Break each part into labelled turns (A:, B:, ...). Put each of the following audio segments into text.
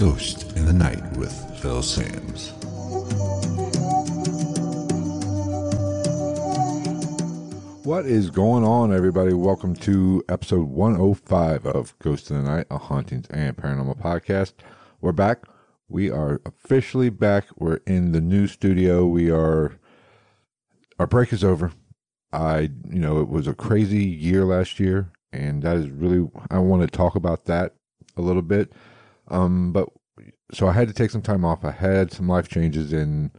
A: Ghost in the Night with Phil Sams. What is going on, everybody? Welcome to episode 105 of Ghost in the Night, a hauntings and paranormal podcast. We're back. We are officially back. We're in the new studio. We are, our break is over. I, you know, it was a crazy year last year, and that is really, I want to talk about that a little bit. Um, but so I had to take some time off. I had some life changes and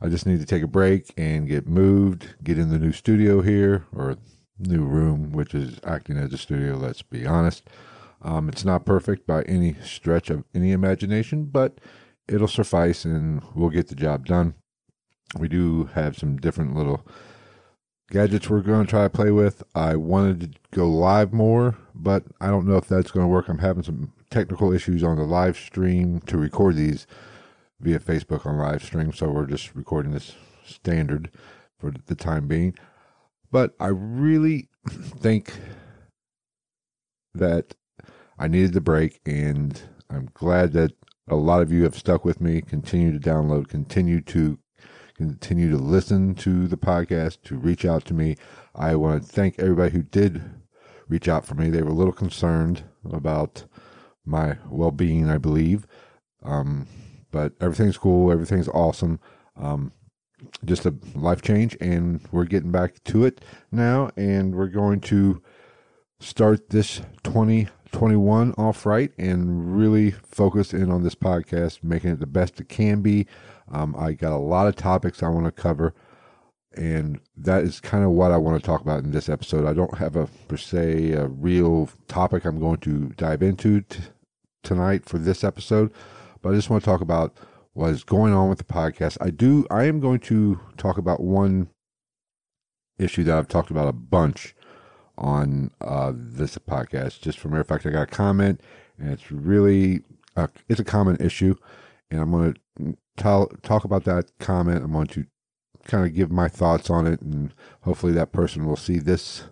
A: I just need to take a break and get moved, get in the new studio here or new room, which is acting as a studio. Let's be honest. Um, it's not perfect by any stretch of any imagination, but it'll suffice and we'll get the job done. We do have some different little gadgets we're going to try to play with. I wanted to go live more, but I don't know if that's going to work. I'm having some technical issues on the live stream to record these via Facebook on live stream, so we're just recording this standard for the time being. But I really think that I needed the break, and I'm glad that a lot of you have stuck with me, continue to download, continue to continue to listen to the podcast, to reach out to me. I want to thank everybody who did reach out for me. They were a little concerned about my well being, I believe. Um, but everything's cool, everything's awesome. Um, just a life change, and we're getting back to it now, and we're going to start this 2021 off right and really focus in on this podcast, making it the best it can be. Um, I got a lot of topics I want to cover, and that is kind of what I want to talk about in this episode. I don't have a per se a real topic I'm going to dive into t- tonight for this episode, but I just want to talk about what is going on with the podcast. I do. I am going to talk about one issue that I've talked about a bunch on uh, this podcast. Just for matter of fact, I got a comment, and it's really uh, it's a common issue, and I'm going to tell, talk about that comment. I want to kind of give my thoughts on it, and hopefully that person will see this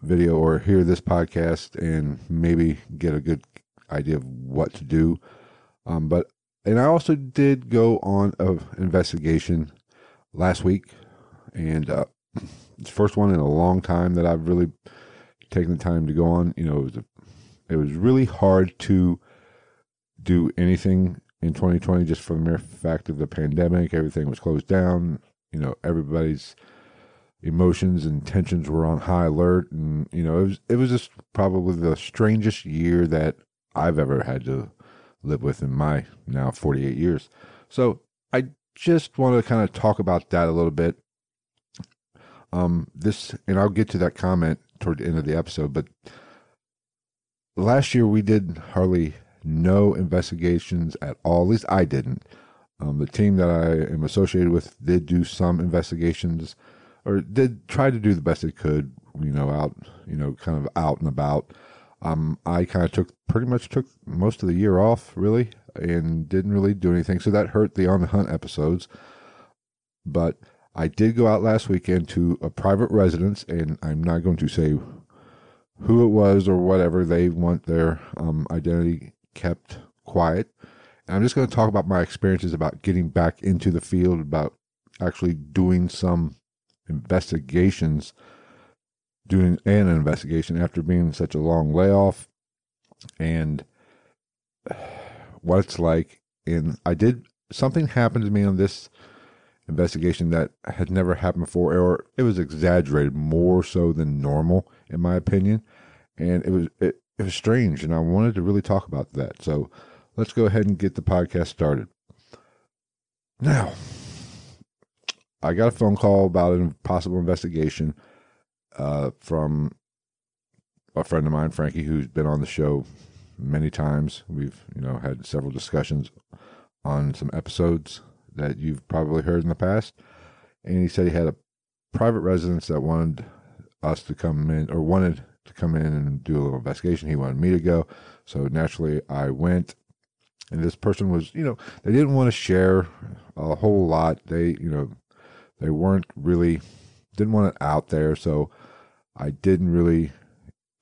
A: video or hear this podcast and maybe get a good idea of what to do. Um, but and I also did go on a investigation last week, and uh, it's first one in a long time that I've really taken the time to go on. You know, it was a, it was really hard to do anything in 2020 just for the mere fact of the pandemic. Everything was closed down. You know, everybody's emotions and tensions were on high alert, and you know, it was it was just probably the strangest year that I've ever had to live with in my now 48 years. So I just want to kind of talk about that a little bit. Um, this, and I'll get to that comment toward the end of the episode, but last year we did hardly no investigations at all. At least I didn't. Um, the team that I am associated with did do some investigations or did try to do the best it could, you know, out, you know, kind of out and about. Um, I kind of took pretty much took most of the year off, really, and didn't really do anything. So that hurt the on the hunt episodes. But I did go out last weekend to a private residence, and I'm not going to say who it was or whatever. They want their um, identity kept quiet. And I'm just going to talk about my experiences about getting back into the field, about actually doing some investigations, doing an investigation after being such a long layoff, and what it's like And I did something happened to me on this investigation that had never happened before, or it was exaggerated more so than normal, in my opinion. And it was it, it was strange, and I wanted to really talk about that. So let's go ahead and get the podcast started. Now, I got a phone call about a possible investigation uh, from a friend of mine, Frankie, who's been on the show many times. We've you know had several discussions on some episodes that you've probably heard in the past, and he said he had a private residence that wanted us to come in or wanted to come in and do a little investigation. He wanted me to go, so naturally I went. And this person was, you know, they didn't want to share a whole lot. They, you know, they weren't really didn't want it out there, so I didn't really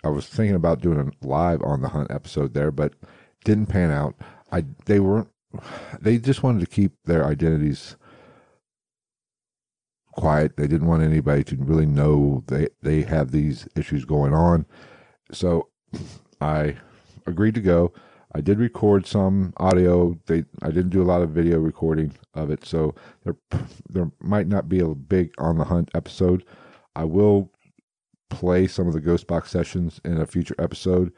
A: I was thinking about doing a live on the hunt episode there, but didn't pan out. I they weren't they just wanted to keep their identities quiet. They didn't want anybody to really know they they have these issues going on. So I agreed to go. I did record some audio. They I didn't do a lot of video recording of it, so there there might not be a big on the hunt episode. I will play some of the Ghost Box sessions in a future episode.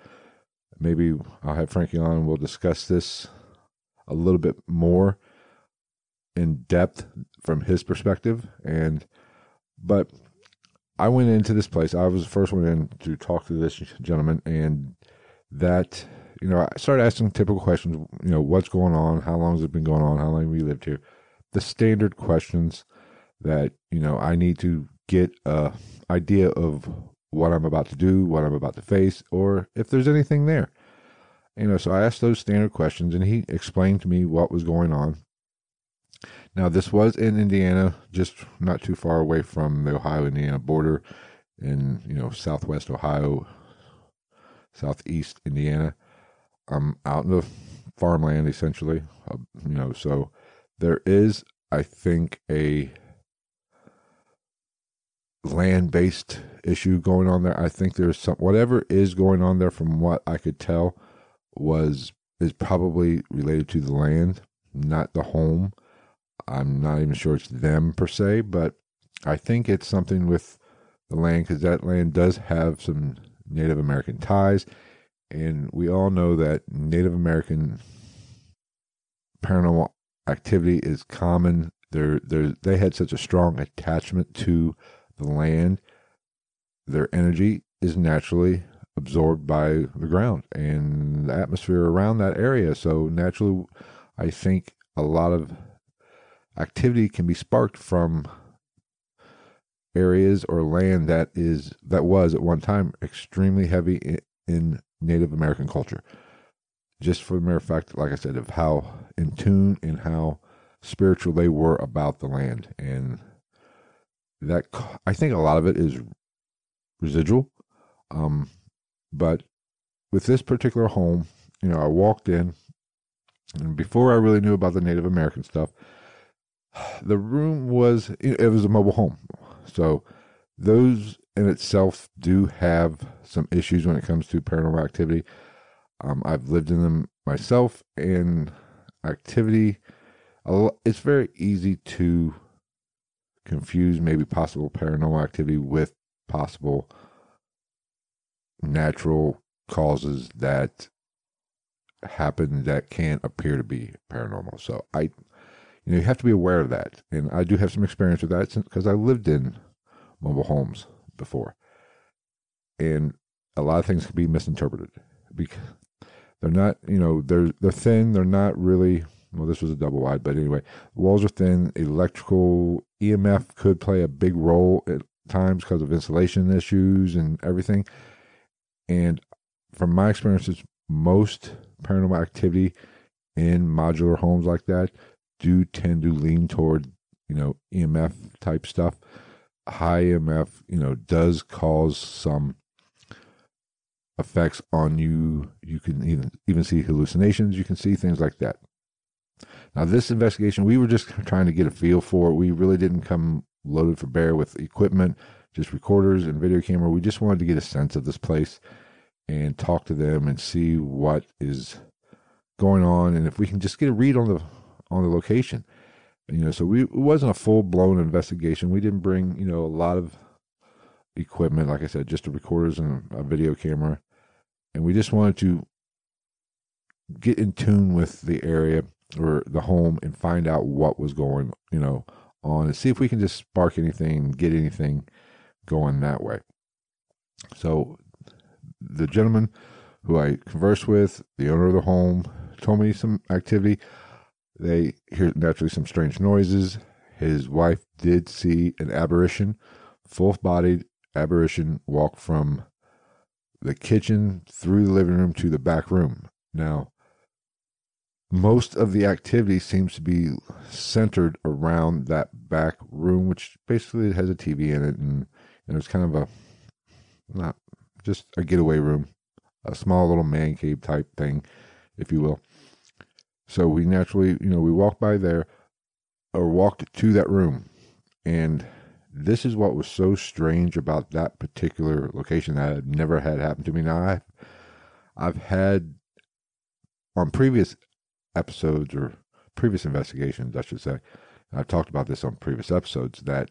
A: Maybe I'll have Frankie on and we'll discuss this a little bit more in depth from his perspective. And but I went into this place. I was the first one in to talk to this gentleman, and that you know I started asking typical questions. You know, what's going on? How long has it been going on? How long have we lived here? The standard questions that you know I need to get a idea of what I'm about to do, what I'm about to face, or if there's anything there. You know, so I asked those standard questions and he explained to me what was going on. Now, this was in Indiana, just not too far away from the Ohio Indiana border in, you know, southwest Ohio, southeast Indiana. I'm out in the farmland essentially, uh, you know, so there is, I think, a land based issue going on there. I think there's some whatever is going on there from what I could tell was is probably related to the land, not the home. I'm not even sure it's them per se, but I think it's something with the land because that land does have some Native American ties, and we all know that Native American paranormal activity is common. They're, they're, they had such a strong attachment to the land, their energy is naturally absorbed by the ground and the atmosphere around that area. So naturally, I think a lot of activity can be sparked from areas or land that is that was at one time extremely heavy in, Native American culture. Just for the mere fact, like I said, of how in tune and how spiritual they were about the land and that I think a lot of it is residual. Um, but with this particular home, you know, I walked in, and before I really knew about the Native American stuff, the room was it was a mobile home, so those in itself do have some issues when it comes to paranormal activity. Um, I've lived in them myself, and activity. It's very easy to confuse maybe possible paranormal activity with possible natural causes that happen that can't appear to be paranormal. So I, you know, you have to be aware of that. And I do have some experience with that because I lived in mobile homes before. And a lot of things can be misinterpreted because they're not, you know, they're they're thin, they're not really well, this was a double wide, but anyway, walls are thin. Electrical EMF could play a big role at times because of insulation issues and everything. And from my experiences, most paranormal activity in modular homes like that do tend to lean toward, you know, EMF type stuff. High EMF, you know, does cause some effects on you. You can even even see hallucinations. You can see things like that. Now, this investigation, we were just trying to get a feel for it. We really didn't come loaded for bear with equipment, just recorders and video camera. We just wanted to get a sense of this place and talk to them and see what is going on, and if we can just get a read on the on the location. You know, so we it wasn't a full blown investigation. We didn't bring you know a lot of equipment, like I said, just the recorders and a video camera, and we just wanted to get in tune with the area or the home and find out what was going, you know, on and see if we can just spark anything, get anything going that way. So the gentleman who I conversed with, the owner of the home, told me some activity. They hear naturally some strange noises. His wife did see an apparition, full bodied apparition, walk from the kitchen through the living room to the back room. Now, most of the activity seems to be centered around that back room, which basically has a TV in it, and, and it's kind of a not just a getaway room, a small little man cave type thing, if you will. So we naturally, you know, we walked by there or walked to that room, and this is what was so strange about that particular location that I've never had happened to me. Now I've I've had on previous episodes or previous investigations, I should say. I've talked about this on previous episodes that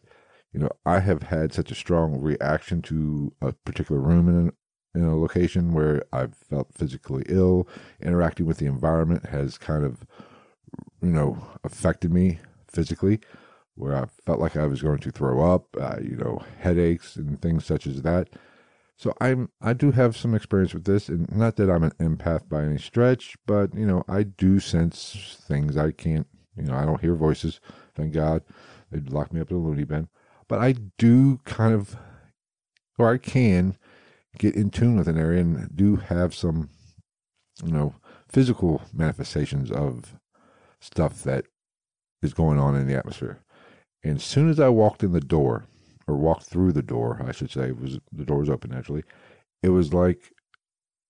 A: you know I have had such a strong reaction to a particular room in in a location where I've felt physically ill. Interacting with the environment has kind of you know affected me physically, where I felt like I was going to throw up. Uh, you know, headaches and things such as that. So I'm I do have some experience with this, and not that I'm an empath by any stretch, but you know I do sense things I can't. You know I don't hear voices. Thank God they'd lock me up in a loony bin, but I do kind of, or I can get in tune with an area and do have some, you know, physical manifestations of stuff that is going on in the atmosphere. And as soon as I walked in the door, or walked through the door, I should say, it was the door was open actually. It was like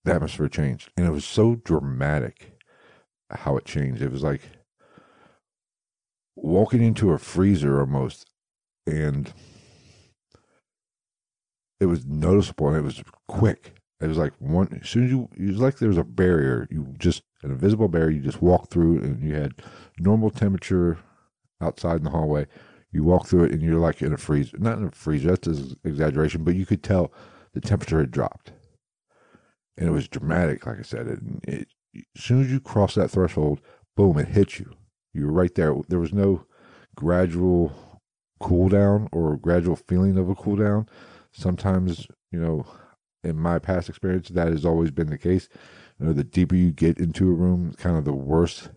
A: the atmosphere changed, and it was so dramatic how it changed. It was like walking into a freezer almost, and it was noticeable and it was quick. It was like one as soon as you it was like there was a barrier. You just an invisible barrier. You just walk through, and you had normal temperature outside in the hallway you walk through it and you're like in a freezer. Not in a freezer, that's an exaggeration, but you could tell the temperature had dropped. And it was dramatic, like I said. And it, as soon as you cross that threshold, boom, it hits you. You were right there. There was no gradual cool down or gradual feeling of a cool down. Sometimes, you know, in my past experience, that has always been the case. You know, the deeper you get into a room, kind of the worse,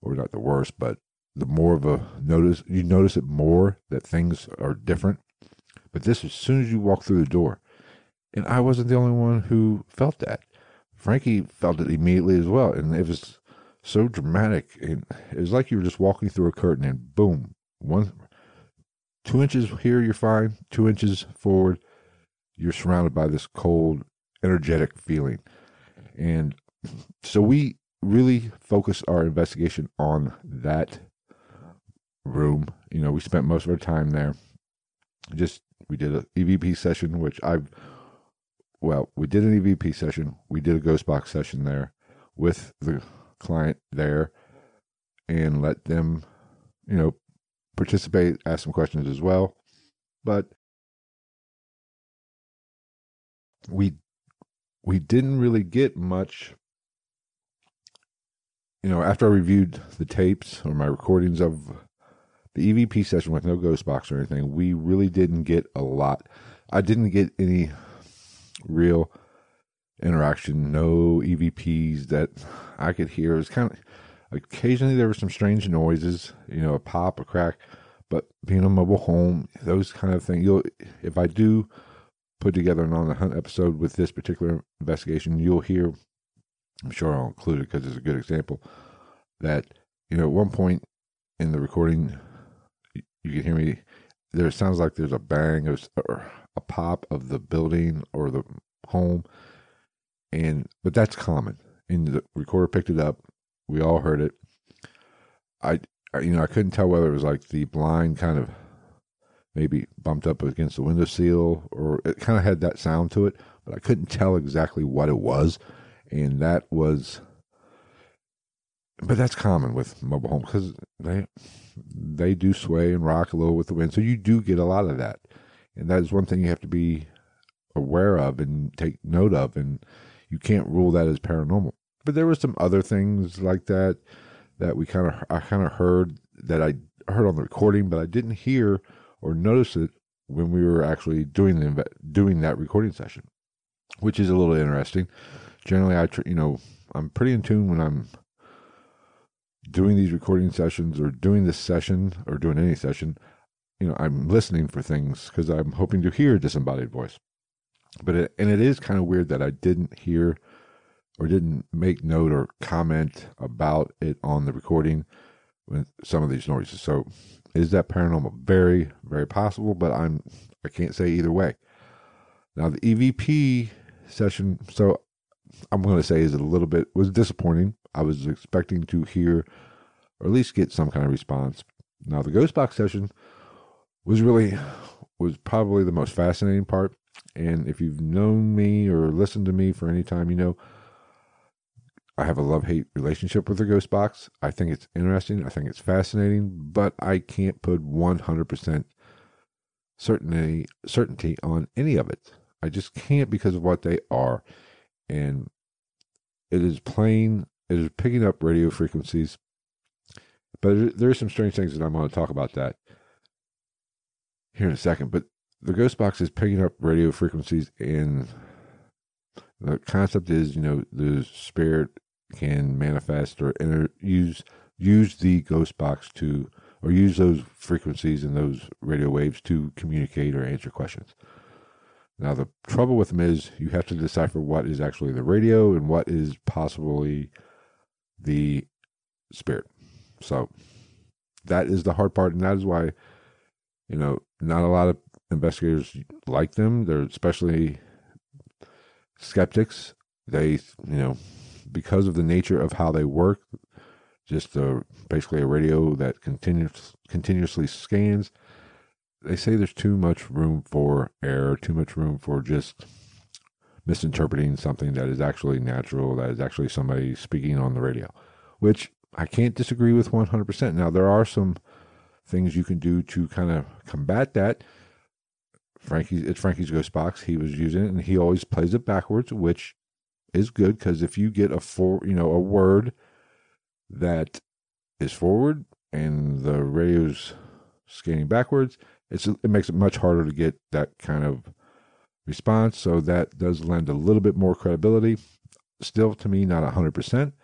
A: or not the worst, but the more of a notice you notice it more that things are different. But this as soon as you walk through the door. And I wasn't the only one who felt that. Frankie felt it immediately as well. And it was so dramatic. And it was like you were just walking through a curtain and boom, one two inches here you're fine, two inches forward, you're surrounded by this cold, energetic feeling. And so we really focus our investigation on that room. You know, we spent most of our time there. Just we did a EVP session, which I've well, we did an EVP session. We did a ghost box session there with the client there, and let them, you know, participate, ask some questions as well. But we we didn't really get much you know after i reviewed the tapes or my recordings of the EVP session with no ghost box or anything, we really didn't get a lot. I didn't get any real interaction, no EVPs that I could hear. It was kind of occasionally there were some strange noises, you know, a pop, a crack, but being a mobile home, those kind of things. You'll, if I do put together an on the hunt episode with this particular investigation, you'll hear. I'm sure I'll include it because it's a good example. That you know, at one point in the recording, you can hear me. There sounds like there's a bang or a pop of the building or the home, and but that's common. And the recorder picked it up. We all heard it. I, I you know, I couldn't tell whether it was like the blind kind of maybe bumped up against the window seal or it kind of had that sound to it, but I couldn't tell exactly what it was. And that was but that's common with mobile homes because they they do sway and rock a little with the wind, so you do get a lot of that, and that is one thing you have to be aware of and take note of, and you can't rule that as paranormal. But there were some other things like that that we kind of I kind of heard that I heard on the recording, but I didn't hear or notice it when we were actually doing the doing that recording session, which is a little interesting. Generally, I you know I'm pretty in tune when I'm doing these recording sessions or doing this session or doing any session. You know, I'm listening for things because I'm hoping to hear a disembodied voice. But it, and it is kind of weird that I didn't hear or didn't make note or comment about it on the recording with some of these noises. So is that paranormal? Very, very possible, but I'm I can't say either way. Now the EVP session, so I'm to say is a little bit was disappointing. I was expecting to hear or at least get some kind of response. Now the ghost box session was really was probably the most fascinating part. And if you've known me or listened to me for any time, you know I have a love hate relationship with the ghost box. I think it's interesting. I think it's fascinating, but I can't put 100% certainty certainty on any of it. I just can't because of what they are. And it is playing, it is picking up radio frequencies. But there are some strange things that I'm going to talk about that here in a second. But the ghost box is picking up radio frequencies and the concept is, you know, the spirit can manifest or enter, use use the ghost box to or use those frequencies and those radio waves to communicate or answer questions. Now the trouble with them is you have to decipher what is actually the radio and what is possibly the spirit. So that is the hard part, and that is why you know not a lot of investigators like them. They're especially skeptics. They you know because of the nature of how they work, just a, basically a radio that continuously scans. They say there's too much room for error, too much room for just misinterpreting something that is actually natural, that is actually somebody speaking on the radio, which I can't disagree with 100%. Now, there are some things you can do to kind of combat that. Frankie, it's Frankie's Ghost Box. He was using it, and he always plays it backwards, which is good because if you get a for you know a word that is forward and the radio's scanning backwards, it's it makes it much harder to get that kind of response. So that does lend a little bit more credibility. Still, to me, not hundred percent.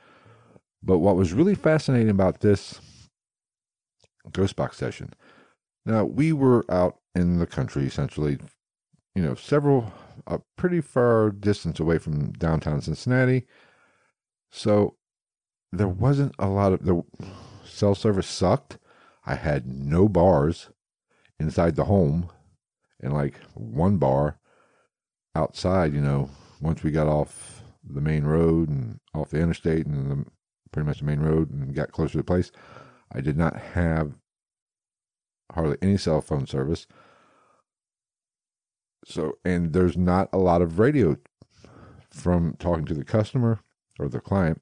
A: But what was really fascinating about this ghost box session, now we were out in the country essentially, you know, several a pretty far distance away from downtown Cincinnati. So there wasn't a lot of the cell service sucked. I had no bars inside the home and like one bar outside, you know, once we got off the main road and off the interstate and the, pretty much the main road and got closer to the place, I did not have hardly any cell phone service. So, and there's not a lot of radio from talking to the customer or the client.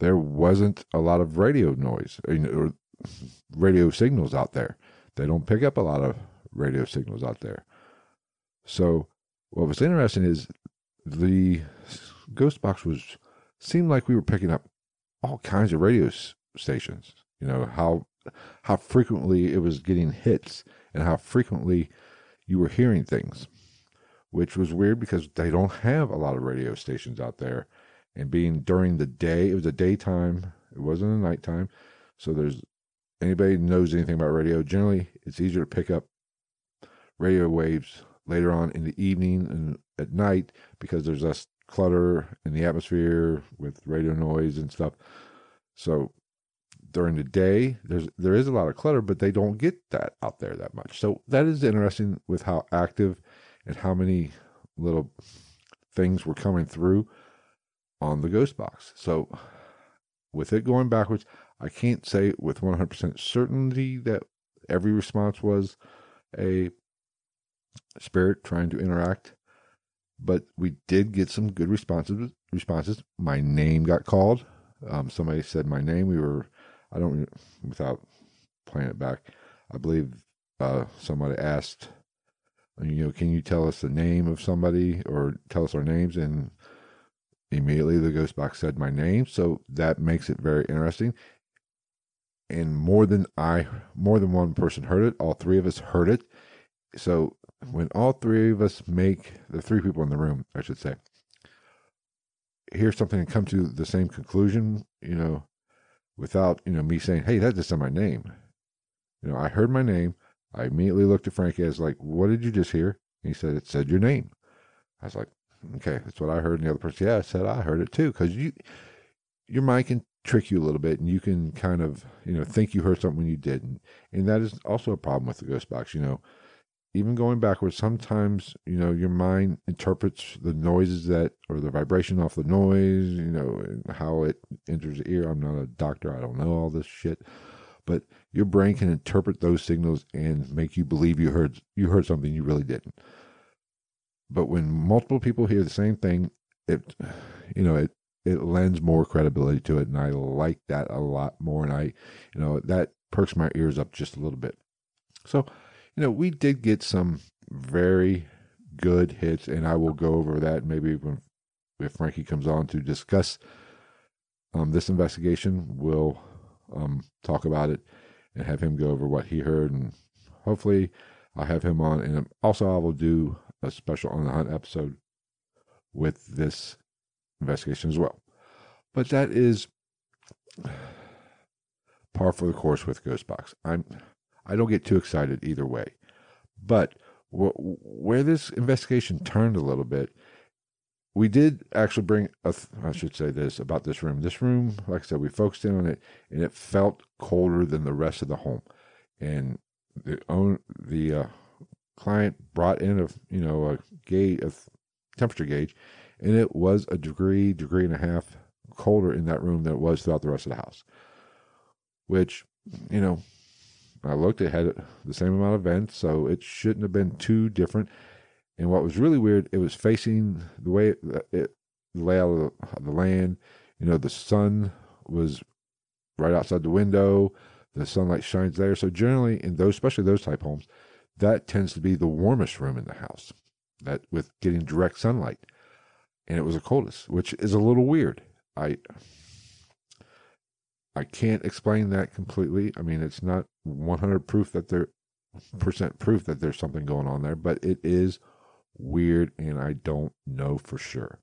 A: There wasn't a lot of radio noise or radio signals out there. They don't pick up a lot of radio signals out there. So, what was interesting is the ghost box was seemed like we were picking up all kinds of radio stations. You know how how frequently it was getting hits and how frequently you were hearing things, which was weird because they don't have a lot of radio stations out there. And being during the day, it was a daytime, it wasn't a nighttime. So there's anybody knows anything about radio, generally it's easier to pick up radio waves later on in the evening and at night because there's less clutter in the atmosphere with radio noise and stuff. So during the day there's there is a lot of clutter but they don't get that out there that much. So that is interesting with how active and how many little things were coming through on the ghost box. So with it going backwards i can't say with 100% certainty that every response was a spirit trying to interact but we did get some good responses responses. My name got called. Um, somebody said my name. We were, I don't, without playing it back, I believe uh, somebody asked, you know, can you tell us the name of somebody or tell us our names? And immediately the ghost box said my name. So that makes it very interesting. And more than I, more than one person heard it. All three of us heard it. So when all three of us make the three people in the room, I should say, hear something and come to the same conclusion, you know, without, you know, me saying, Hey, that just said my name. You know, I heard my name. I immediately looked at Frankie as like, what did you just hear? And he said, it said your name. I was like, okay, that's what I heard. And the other person, yeah, I said, I heard it too. Cause you, your mind can trick you a little bit and you can kind of, you know, think you heard something when you didn't. And that is also a problem with the ghost box. You know, even going backwards, sometimes, you know, your mind interprets the noises that, or the vibration off the noise, you know, how it enters the ear. I'm not a doctor. I don't know all this shit, but your brain can interpret those signals and make you believe you heard, you heard something you really didn't. But when multiple people hear the same thing, it, you know, it, it lends more credibility to it. And I like that a lot more. And I, you know, that perks my ears up just a little bit. So, you know, we did get some very good hits, and I will go over that maybe when if Frankie comes on to discuss um, this investigation. We'll um, talk about it and have him go over what he heard, and hopefully, I'll have him on. And also, I will do a special on the hunt episode with this investigation as well. But that is par for the course with Ghostbox. I'm I don't get too excited either way. But wh- where this investigation turned a little bit, we did actually bring a th- I should say this about this room. This room, like I said, we focused in on it, and it felt colder than the rest of the home. And the own the uh, client brought in a you know a gauge, a temperature gauge, and it was a degree, degree and a half colder in that room than it was throughout the rest of the house. Which, you know, I looked, it had the same amount of vents, so it shouldn't have been too different. And what was really weird, it was facing the way it, it the layout of the, the land. You know, the sun was right outside the window. The sunlight shines there. So generally, in those, especially those type homes, that tends to be the warmest room in the house. That with getting direct sunlight, and it was the coldest, which is a little weird. I I can't explain that completely. I mean, it's not 100 proof that there percent proof that there's something going on there, but it is weird, and I don't know for sure.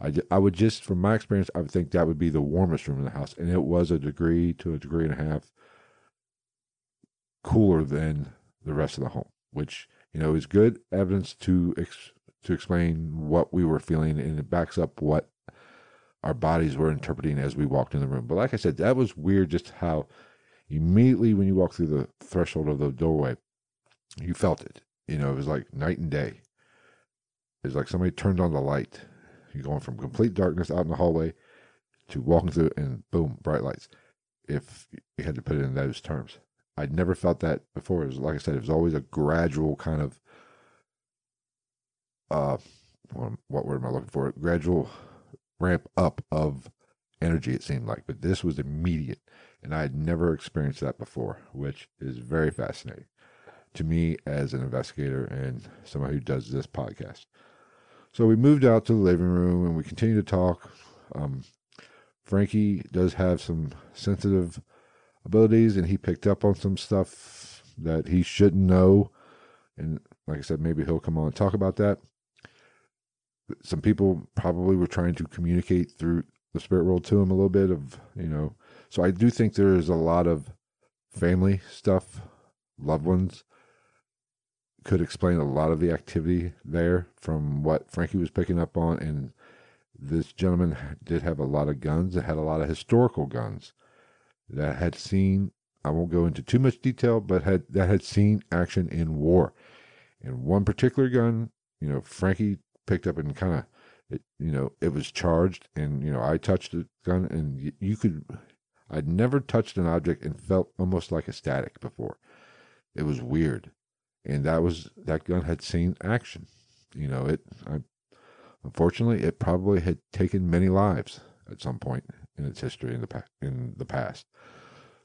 A: I, I would just, from my experience, I would think that would be the warmest room in the house, and it was a degree to a degree and a half cooler than the rest of the home, which you know is good evidence to ex, to explain what we were feeling, and it backs up what our bodies were interpreting as we walked in the room. But like I said, that was weird just how immediately when you walk through the threshold of the doorway, you felt it. You know, it was like night and day. It was like somebody turned on the light. You're going from complete darkness out in the hallway to walking through and boom, bright lights. If you had to put it in those terms, I'd never felt that before. It was like I said, it was always a gradual kind of uh, what word am I looking for? Gradual ramp up of energy, it seemed like. But this was immediate. And I had never experienced that before, which is very fascinating to me as an investigator and somebody who does this podcast. So we moved out to the living room and we continued to talk. Um, Frankie does have some sensitive abilities and he picked up on some stuff that he shouldn't know. And like I said, maybe he'll come on and talk about that some people probably were trying to communicate through the spirit world to him a little bit of you know. So i do think there is a lot of family stuff. Loved ones could explain a lot of the activity there from what frankie was picking up on. And this gentleman did have a lot of guns that had a lot of historical guns that had seen i won't go into too much detail but had that had seen action in war. And one particular gun you know frankie picked up and kind of, you know, it was charged, and you know, I touched the gun, and you, could. I'd never touched an object and felt almost like a static before. It was weird, and that was that gun had seen action. You know, it. I, unfortunately, it probably had taken many lives at some point, in its history in the in the past.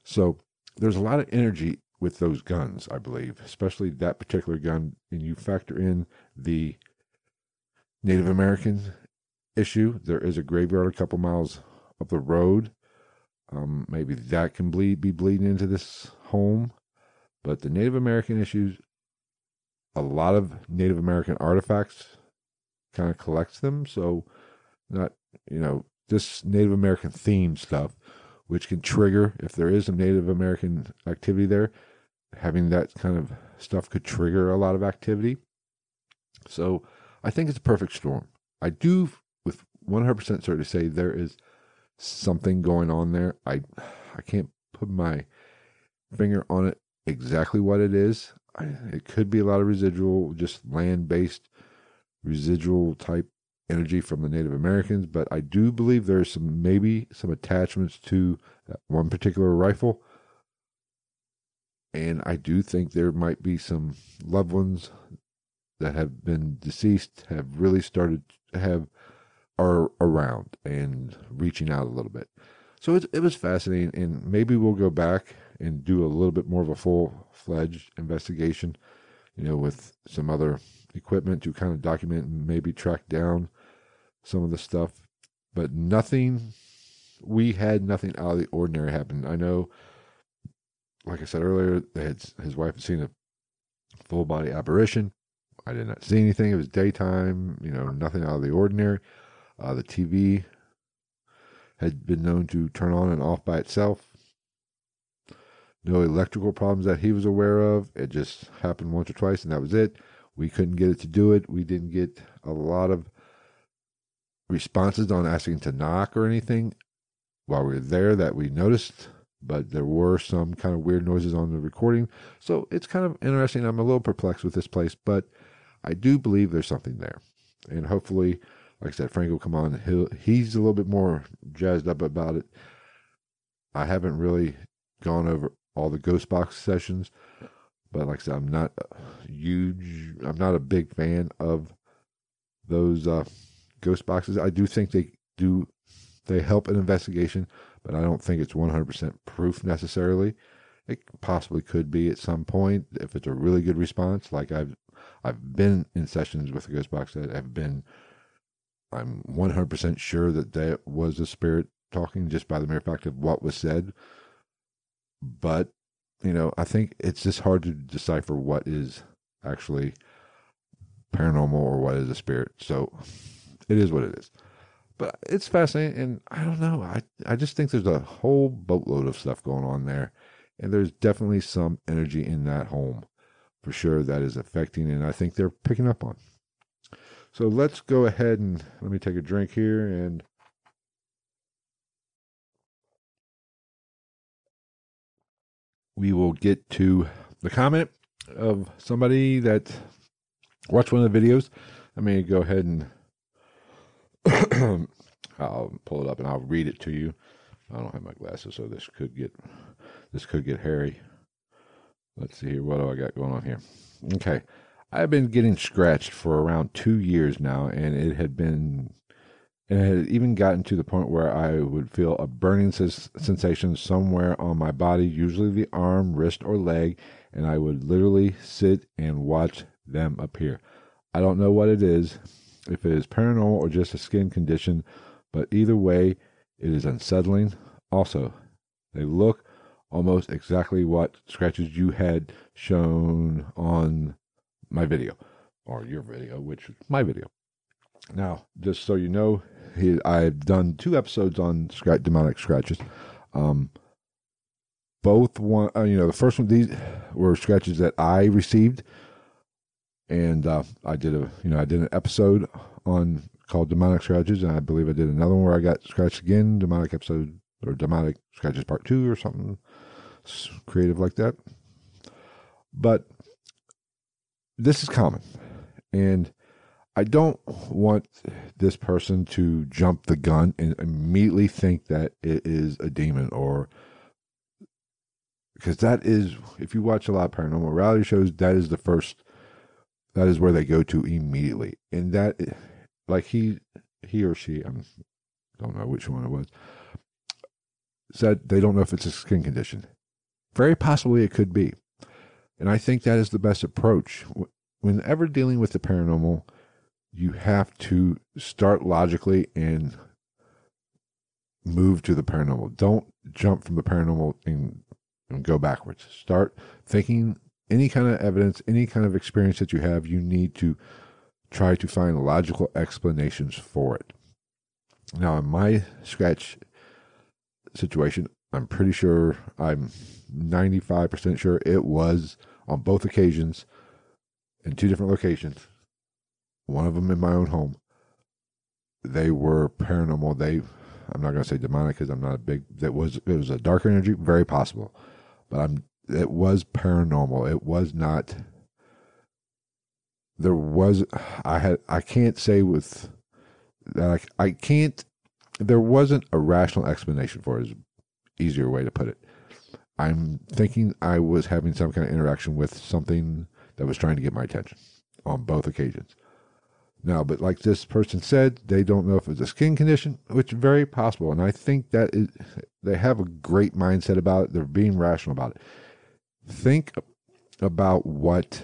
A: So there's a lot of energy with those guns, I believe, especially that particular gun. And you factor in the Native American issue. There is a graveyard a couple miles up the road. Um, maybe that can bleed be bleeding into this home, but the Native American issues, a lot of Native American artifacts kind of collects them. So, not you know this Native American theme stuff, which can trigger if there is some Native American activity there. Having that kind of stuff could trigger a lot of activity. So, I think it's a perfect storm. I do, with 100% certainty, say there is something going on there. I I can't put my finger on it exactly what it is. I, it could be a lot of residual, just land based residual type energy from the Native Americans, but I do believe there's some maybe some attachments to that one particular rifle. And I do think there might be some loved ones that have been deceased have really started have are around and reaching out a little bit. So it, it was fascinating, and maybe we'll go back and do a little bit more of a full fledged investigation, you know, with some other equipment to kind of document and maybe track down some of the stuff. But nothing, we had nothing out of the ordinary happen. I know, like I said earlier, had, his wife had seen a full body apparition. I did not see anything. It was daytime, you know, nothing out of the ordinary. Uh, the TV had been known to turn on and off by itself. No electrical problems that he was aware of. It just happened once or twice, and that was it. We couldn't get it to do it. We didn't get a lot of responses on asking to knock or anything while we were there that we noticed, but there were some kind of weird noises on the recording. So it's kind of interesting. I'm a little perplexed with this place, but I do believe there's something there. And hopefully, like I said, Frank will come on. He'll, he's a little bit more jazzed up about it. I haven't really gone over all the ghost box sessions, but like I said, I'm not huge. I'm not a big fan of those uh, ghost boxes. I do think they do they help an investigation, but I don't think it's 100% proof necessarily. It possibly could be at some point if it's a really good response. Like I've I've been in sessions with a ghost box that have been I'm 100% sure that that was a spirit talking just by the mere fact of what was said. But, you know, I think it's just hard to decipher what is actually paranormal or what is a spirit. So it is what it is. But it's fascinating. And I don't know. I, I just think there's a whole boatload of stuff going on there. And there's definitely some energy in that home for sure that is affecting. And I think they're picking up on. So let's go ahead and let me take a drink here and we will get to the comment of somebody that watched one of the videos. Let me go ahead and I'll pull it up and I'll read it to you. I don't have my glasses, so this could get this could get hairy. Let's see here. What do I got going on here? Okay. I've been getting scratched for around two years now, and it had been, and it had even gotten to the point where I would feel a burning sensation somewhere on my body, usually the arm, wrist, or leg, and I would literally sit and watch them appear. I don't know what it is, if it is paranormal or just a skin condition, but either way, it is unsettling. Also, they look almost exactly what scratches you had shown on my video or your video, which is my video. Now, just so you know, I've done two episodes on scratch, demonic scratches. Um, both one, uh, you know, the first one, these were scratches that I received, and uh, I did a, you know, I did an episode on called demonic scratches, and I believe I did another one where I got scratched again, demonic episode or demonic scratches part two or something creative like that. But this is common. And I don't want this person to jump the gun and immediately think that it is a demon or because that is if you watch a lot of paranormal reality shows that is the first that is where they go to immediately and that like he he or she I don't know which one it was said they don't know if it's a skin condition. Very possibly it could be. And I think that is the best approach. Whenever dealing with the paranormal, you have to start logically and move to the paranormal. Don't jump from the paranormal and, and go backwards. Start thinking any kind of evidence, any kind of experience that you have, you need to try to find logical explanations for it. Now, in my scratch situation, I'm pretty sure, I'm 95% sure it was on both occasions in two different locations, one of them in my own home. They were paranormal. They, I'm not going to say demonic because I'm not a big, that was, it was a dark energy, very possible, but I'm, it was paranormal. It was not, there was, I had, I can't say with, that I, I can't, there wasn't a rational explanation for it, is easier way to put it. I'm thinking I was having some kind of interaction with something that was trying to get my attention on both occasions. Now, but like this person said, they don't know if it's a skin condition, which is very possible. And I think that is, they have a great mindset about it. They're being rational about it. Think about what,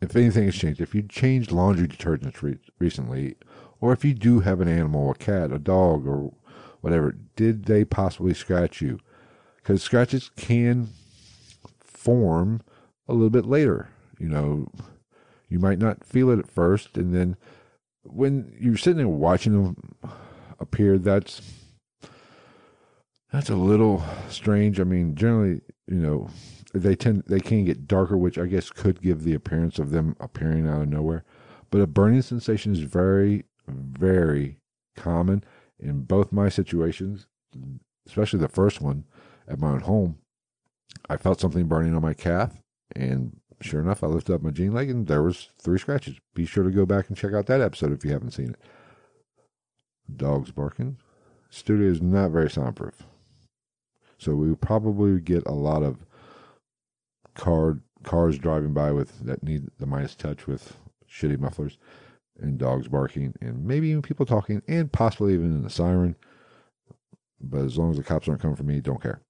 A: if anything has changed. If you changed laundry detergents re- recently, or if you do have an animal, a cat, a dog, or whatever, did they possibly scratch you? Because scratches can form a little bit later. You know, you might not feel it at first, and then when you're sitting there watching them appear, that's that's a little strange. I mean, generally, you know, they tend they can get darker, which I guess could give the appearance of them appearing out of nowhere. But a burning sensation is very, very common in both my situations, especially the first one at my own home. I felt something burning on my calf, and sure enough, I lifted up my jean leg and there was three scratches. Be sure to go back and check out that episode if you haven't seen it. Dogs barking. Studio is not very soundproof. So we probably get a lot of car cars driving by with that need the Midas touch with shitty mufflers and dogs barking and maybe even people talking and possibly even the siren. But as long as the cops aren't coming for me, don't care.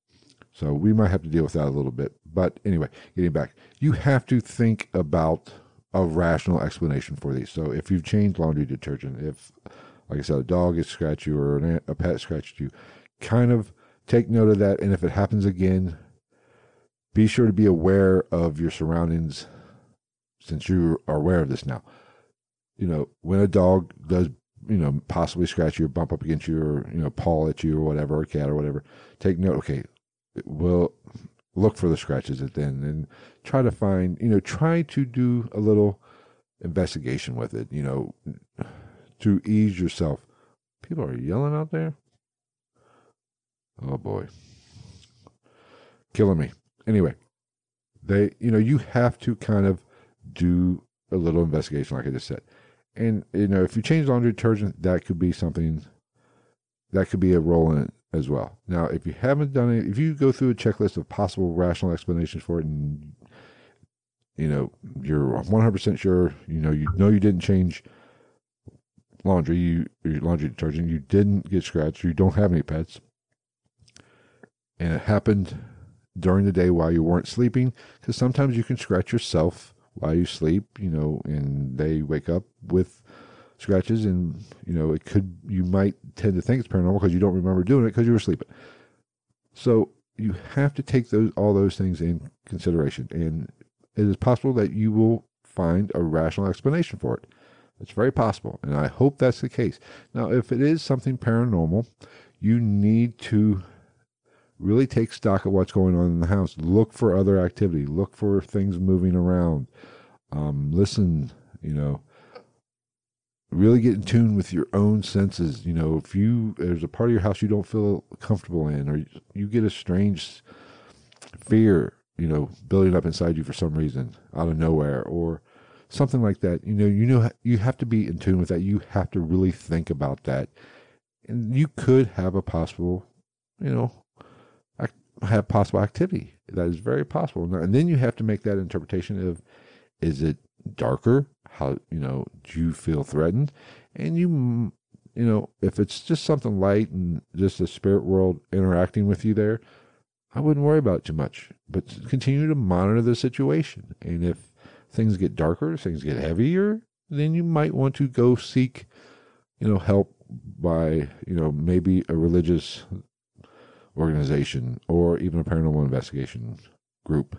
A: So we might have to deal with that a little bit. But anyway, getting back, you have to think about a rational explanation for these. So if you've changed laundry detergent, if, like I said, a dog has scratched you or an, a pet scratched you, kind of take note of that. And if it happens again, be sure to be aware of your surroundings since you are aware of this now. You know, when a dog does, you know, possibly scratch you or bump up against you or, you know, paw at you or whatever, or cat or whatever, take note, okay, we'll look for the scratches at the end and try to find, you know, try to do a little investigation with it, you know, to ease yourself. People are yelling out there. Oh boy. Killing me. Anyway, they, you know, you have to kind of do a little investigation, like I just said. And, you know, if you change laundry detergent, that could be something, that could be a role in it as well. Now, if you haven't done it, if you go through a checklist of possible rational explanations for it, and you know you're 100% sure, you know you know you didn't change laundry, you laundry detergent, you didn't get scratched, you don't have any pets, and it happened during the day while you weren't sleeping, because sometimes you can scratch yourself while you sleep, you know, and they wake up with scratches, and you know it could you might tend to think it's paranormal because you don't remember doing it because you were sleeping. So you have to take those all those things in consideration, and it is possible that you will find a rational explanation for it. It's very possible, and I hope that's the case. Now, if it is something paranormal, you need to really take stock of what's going on in the house. Look for other activity. Look for things moving around. Um, listen, you know, really get in tune with your own senses. You know, if you there's a part of your house you don't feel comfortable in, or you get a strange fear, you know, building up inside you for some reason out of nowhere, or something like that. You know, you know, you have to be in tune with that. You have to really think about that, and you could have a possible, you know, have possible activity that is very possible, and then you have to make that interpretation of, is it darker? How you know? Do you feel threatened? And you you know, if it's just something light and just the spirit world interacting with you there, I wouldn't worry about too much. But continue to monitor the situation. And if things get darker, things get heavier, then you might want to go seek, you know, help by, you know, maybe a religious organization or even a paranormal investigation group.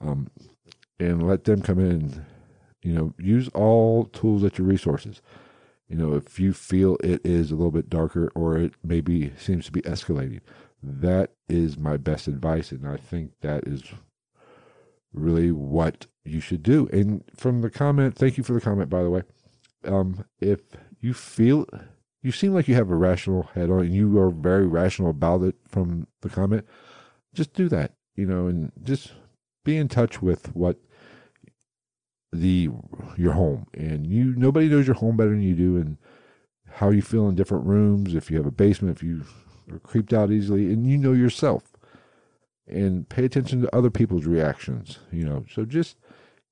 A: Um, and let them come in. You know, use all tools at your resources. You know, if you feel it is a little bit darker or it maybe seems to be escalating, that is my best advice. And I think that is really what you should do. And from the comment, thank you for the comment, by the way. Um, if you feel you seem like you have a rational head on and you are very rational about it from the comment, just do that, you know, and just be in touch with what the your home. And you nobody knows your home better than you do and how you feel in different rooms if you have a basement if you are creeped out easily and you know yourself. And pay attention to other people's reactions you know. So just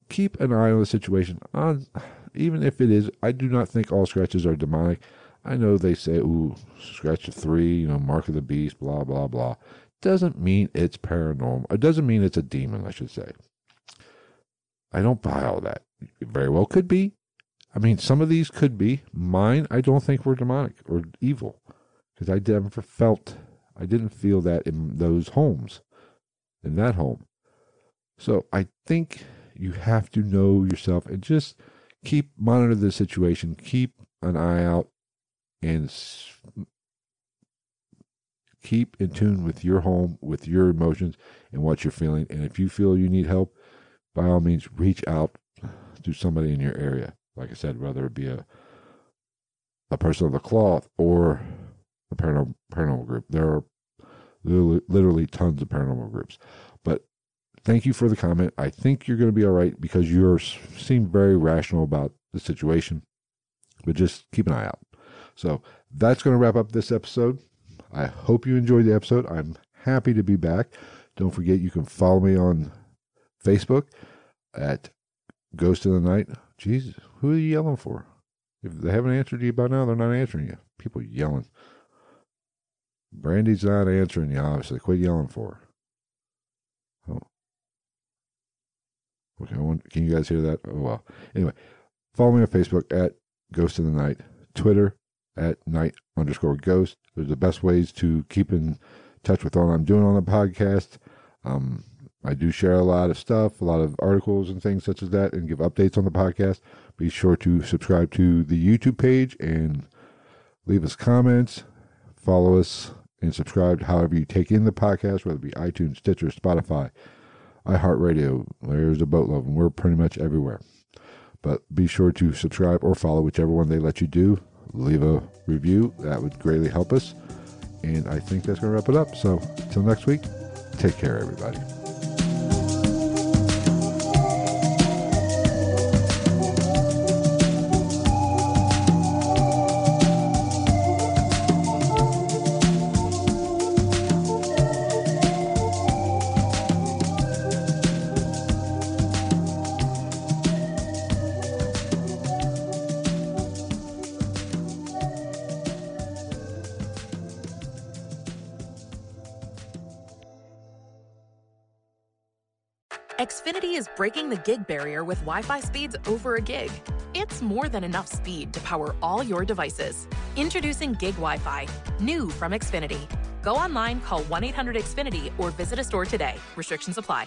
A: keep an eye on the situation. On even if it is i do not think all scratches are demonic i know they say ooh scratch of three you know mark of the beast blah blah blah doesn't mean it's paranormal it doesn't mean it's a demon i should say I don't buy all that. It very well could be. I mean, some of these could be. Mine, I don't think were demonic or evil because I never felt, I didn't feel that in those homes, in that home. So I think you have to know yourself and just keep monitor the situation, keep an eye out, and keep in tune with your home, with your emotions, and what you're feeling. And if you feel you need help, by all means, reach out to somebody in your area. Like I said, whether it be a a person of the cloth or a paranormal, paranormal group. There are literally, literally tons of paranormal groups. But thank you for the comment. I think you're going to be all right because you seem very rational about the situation. But just keep an eye out. So that's going to wrap up this episode. I hope you enjoyed the episode. I'm happy to be back. Don't forget you can follow me on Facebook at Ghost in the Night. Jesus, who are you yelling for? If they haven't answered you by now, they're not answering you. People yelling. Brandy's not answering you, obviously. Quit yelling for her. Oh. Okay, can you guys hear that? Oh, well. Anyway, follow me on Facebook at Ghost in the Night, Twitter at night underscore ghost. Those are the best ways to keep in touch with all I'm doing on the podcast. Um, I do share a lot of stuff, a lot of articles and things such as that, and give updates on the podcast. Be sure to subscribe to the YouTube page and leave us comments. Follow us and subscribe however you take in the podcast, whether it be iTunes, Stitcher, Spotify, iHeartRadio. There's a boatload, and we're pretty much everywhere. But be sure to subscribe or follow whichever one they let you do. Leave a review, that would greatly help us. And I think that's going to wrap it up. So, until next week, take care, everybody.
B: Breaking the gig barrier with Wi Fi speeds over a gig. It's more than enough speed to power all your devices. Introducing Gig Wi Fi, new from Xfinity. Go online, call 1 800 Xfinity, or visit a store today. Restrictions apply.